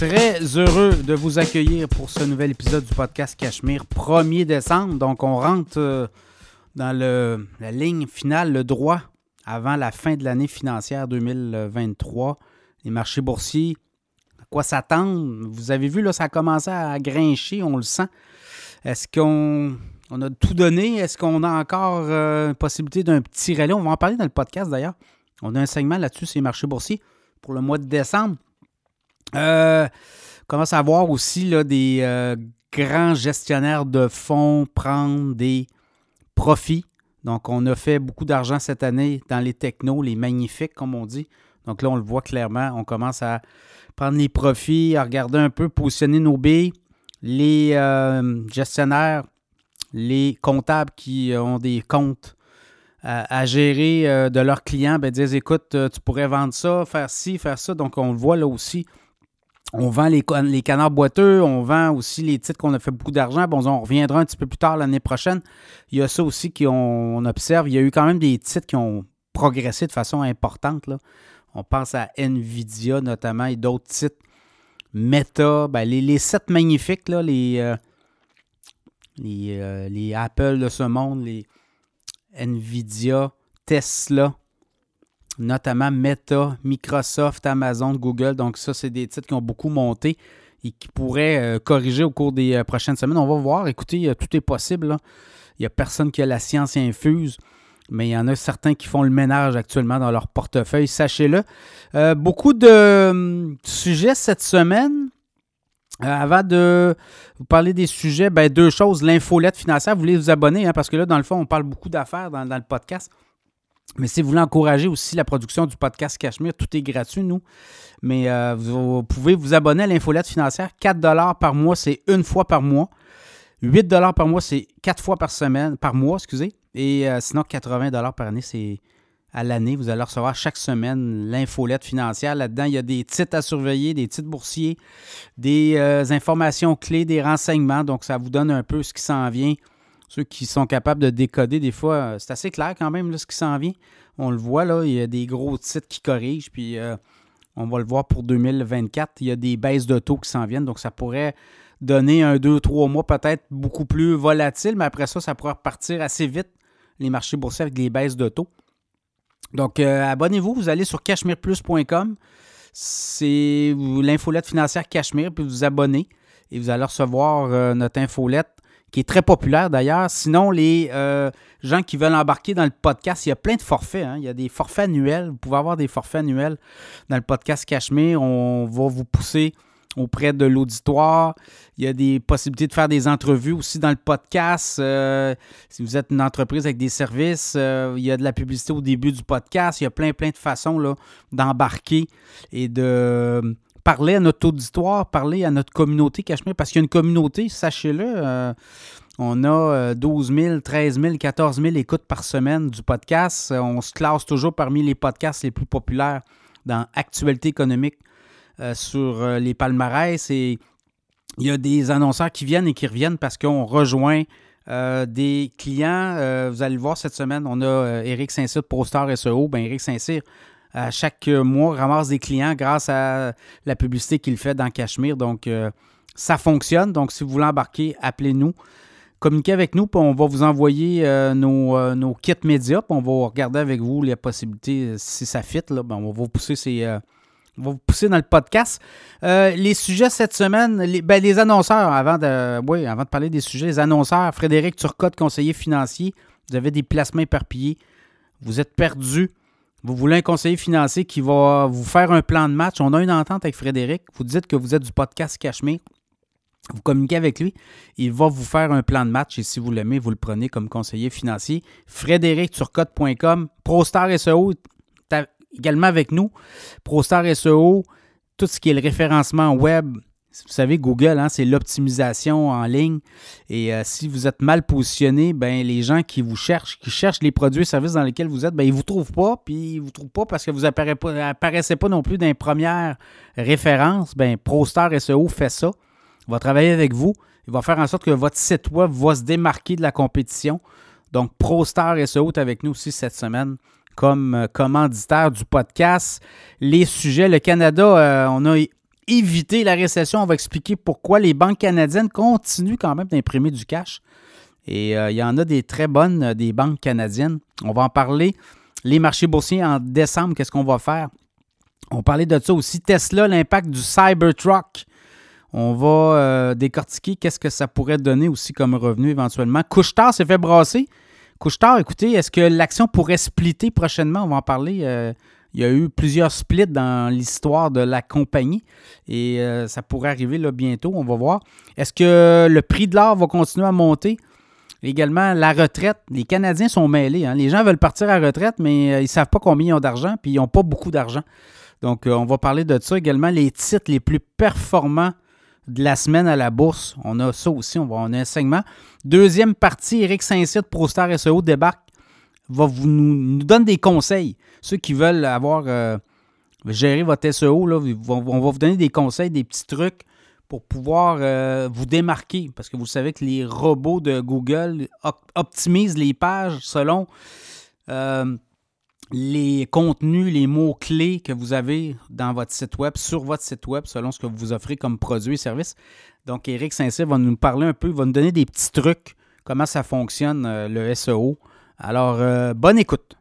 Très heureux de vous accueillir pour ce nouvel épisode du podcast Cachemire, 1er décembre. Donc, on rentre euh, dans la ligne finale, le droit, avant la fin de l'année financière 2023. Les marchés boursiers, à quoi s'attendre? Vous avez vu, là, ça a commencé à grincher, on le sent. Est-ce qu'on on a tout donné? Est-ce qu'on a encore euh, une possibilité d'un petit relais? On va en parler dans le podcast d'ailleurs. On a un segment là-dessus, c'est les marchés boursiers pour le mois de décembre. Euh, commence à voir aussi là, des euh, grands gestionnaires de fonds prendre des profits. Donc, on a fait beaucoup d'argent cette année dans les technos, les magnifiques, comme on dit. Donc là, on le voit clairement. On commence à prendre les profits, à regarder un peu, positionner nos billes. Les euh, gestionnaires, les comptables qui ont des comptes à, gérer euh, de leurs clients, ben, disent écoute, euh, tu pourrais vendre ça, faire ci, faire ça. Donc, on le voit là aussi. On vend les, canards boiteux, on vend aussi les titres qu'on a fait beaucoup d'argent. Bon, on reviendra un petit peu plus tard l'année prochaine. Il y a ça aussi qu'on observe. Il y a eu quand même des titres qui ont progressé de façon importante. On pense à Nvidia notamment et d'autres titres. Meta, ben, les, les magnifiques, les, euh, les, les Apple de ce monde, les, Nvidia, Tesla, notamment Meta, Microsoft, Amazon, Google. Donc ça, c'est des titres qui ont beaucoup monté et qui pourraient euh, corriger au cours des euh, prochaines semaines. On va voir. Écoutez, euh, tout est possible. Il n'y a personne qui a la science infuse, mais il y en a certains qui font le ménage actuellement dans leur portefeuille, sachez-le. beaucoup de hum, sujets cette semaine. Avant de vous parler des sujets, ben, deux choses. L'infolette financière, vous voulez vous abonner, hein, parce que là, dans le fond, on parle beaucoup d'affaires dans, le podcast. Mais si vous voulez encourager aussi la production du podcast Cachemire, tout est gratuit, nous. Mais euh, vous, pouvez vous abonner à l'infolette financière. 4 par mois, c'est une fois par mois. 8 par mois, c'est quatre fois par semaine, par mois, excusez. Et euh, sinon, 80 par année, c'est à l'année. Vous allez recevoir chaque semaine l'infolette financière. Là-dedans, il y a des titres à surveiller, des titres boursiers, des euh, informations clés, des renseignements. Donc, ça vous donne un peu ce qui s'en vient. Ceux qui sont capables de décoder, des fois, euh, c'est assez clair quand même ce qui s'en vient. On le voit, là, il y a des gros titres qui corrigent, puis euh, on va le voir pour 2024. Il y a des baisses de taux qui s'en viennent, donc ça pourrait donner un, deux, trois mois peut-être beaucoup plus volatile, mais après ça, ça pourrait repartir assez vite, les marchés boursiers avec les baisses de taux. Donc, euh, abonnez-vous, vous allez sur cashmereplus.com. C'est l'infolette financière Cashmere, puis vous vous abonnez et vous allez recevoir notre infolette qui est très populaire d'ailleurs. Sinon, les euh, gens qui veulent embarquer dans le podcast, il y a plein de forfaits. Hein. Il y a des forfaits annuels. Vous pouvez avoir des forfaits annuels dans le podcast Cashmere. On va vous pousser auprès de l'auditoire. Il y a des possibilités de faire des entrevues aussi dans le podcast. Euh, si vous êtes une entreprise avec des services, euh, il y a de la publicité au début du podcast. Il y a plein, plein de façons d'embarquer et de parler à notre auditoire, parler à notre communauté Cachemire, parce qu'il y a une communauté, sachez-le. Euh, on a 12 000, 13 000, 14 000 écoutes par semaine du podcast. On se classe toujours parmi les podcasts les plus populaires dans Actualité économique euh, sur euh, les palmarès et il y a des annonceurs qui viennent et qui reviennent parce qu'on rejoint euh, des clients. vous allez le voir cette semaine, on a Eric Saint-Cyr pour Star SEO. Ben, Eric Saint-Cyr, à chaque mois, ramasse des clients grâce à la publicité qu'il fait dans Cachemire. Donc, ça fonctionne. Donc, si vous voulez embarquer, appelez-nous. Communiquez avec nous, puis on va vous envoyer nos, nos, kits médias, puis on va regarder avec vous les possibilités, si ça fit. Là, ben, on va vous pousser on va vous pousser dans le podcast. Euh, les sujets cette semaine, les, ben, les annonceurs, avant de, oui, avant de parler des sujets, les annonceurs, Frédéric Turcotte, conseiller financier, vous avez des placements éparpillés, vous êtes perdu, vous voulez un conseiller financier qui va vous faire un plan de match? On a une entente avec Frédéric. Vous dites que vous êtes du podcast Cachemire. Vous communiquez avec lui, il va vous faire un plan de match et si vous l'aimez, vous le prenez comme conseiller financier. FrédéricTurcotte.com, ProStar SEO, également avec nous. ProStar SEO, tout ce qui est le référencement web. Vous savez, Google, hein, c'est l'optimisation en ligne. Et euh, si vous êtes mal positionné, ben, les gens qui vous cherchent, qui cherchent les produits et services dans lesquels vous êtes, ben, ils ne vous trouvent pas. Puis ils ne vous trouvent pas parce que vous n'apparaissez pas, non plus dans les premières références. Ben, ProStar SEO fait ça. Il va travailler avec vous. Il va faire en sorte que votre site web va se démarquer de la compétition. Donc, ProStar SEO est avec nous aussi cette semaine comme euh, commanditaire du podcast. Les sujets, le Canada, euh, on a éviter la récession. On va expliquer pourquoi les banques canadiennes continuent quand même d'imprimer du cash. Et il y en a des très bonnes, des banques canadiennes. On va en parler. Les marchés boursiers en décembre, qu'est-ce qu'on va faire? On parlait de ça aussi. Tesla, l'impact du Cybertruck. On va euh, décortiquer qu'est-ce que ça pourrait donner aussi comme revenu éventuellement. Couchetard s'est fait brasser. Couchetard, écoutez, est-ce que l'action pourrait splitter prochainement? On va en parler. Euh, il y a eu plusieurs splits dans l'histoire de la compagnie et euh, ça pourrait arriver bientôt. On va voir. Est-ce que le prix de l'or va continuer à monter? Également, la retraite. Les Canadiens sont mêlés. Hein. Les gens veulent partir à retraite, mais ils ne savent pas combien ils ont d'argent, puis ils n'ont pas beaucoup d'argent. Donc, on va parler de ça également. Les titres les plus performants de la semaine à la bourse. On a ça aussi, on, va, a un segment. Deuxième partie, Eric Saint-Cyr, ProStar SEO, débarque, va vous, nous, donne des conseils. Ceux qui veulent avoir euh, gérer votre SEO, là, on va vous donner des conseils, des petits trucs pour pouvoir euh, vous démarquer. Parce que vous savez que les robots de Google optimisent les pages selon euh, les contenus, les mots-clés que vous avez dans votre site web, sur votre site web, selon ce que vous offrez comme produit et service. Donc, Eric Saint-Cyr va nous parler un peu, va nous donner des petits trucs, comment ça fonctionne, le SEO. Alors, euh, bonne écoute.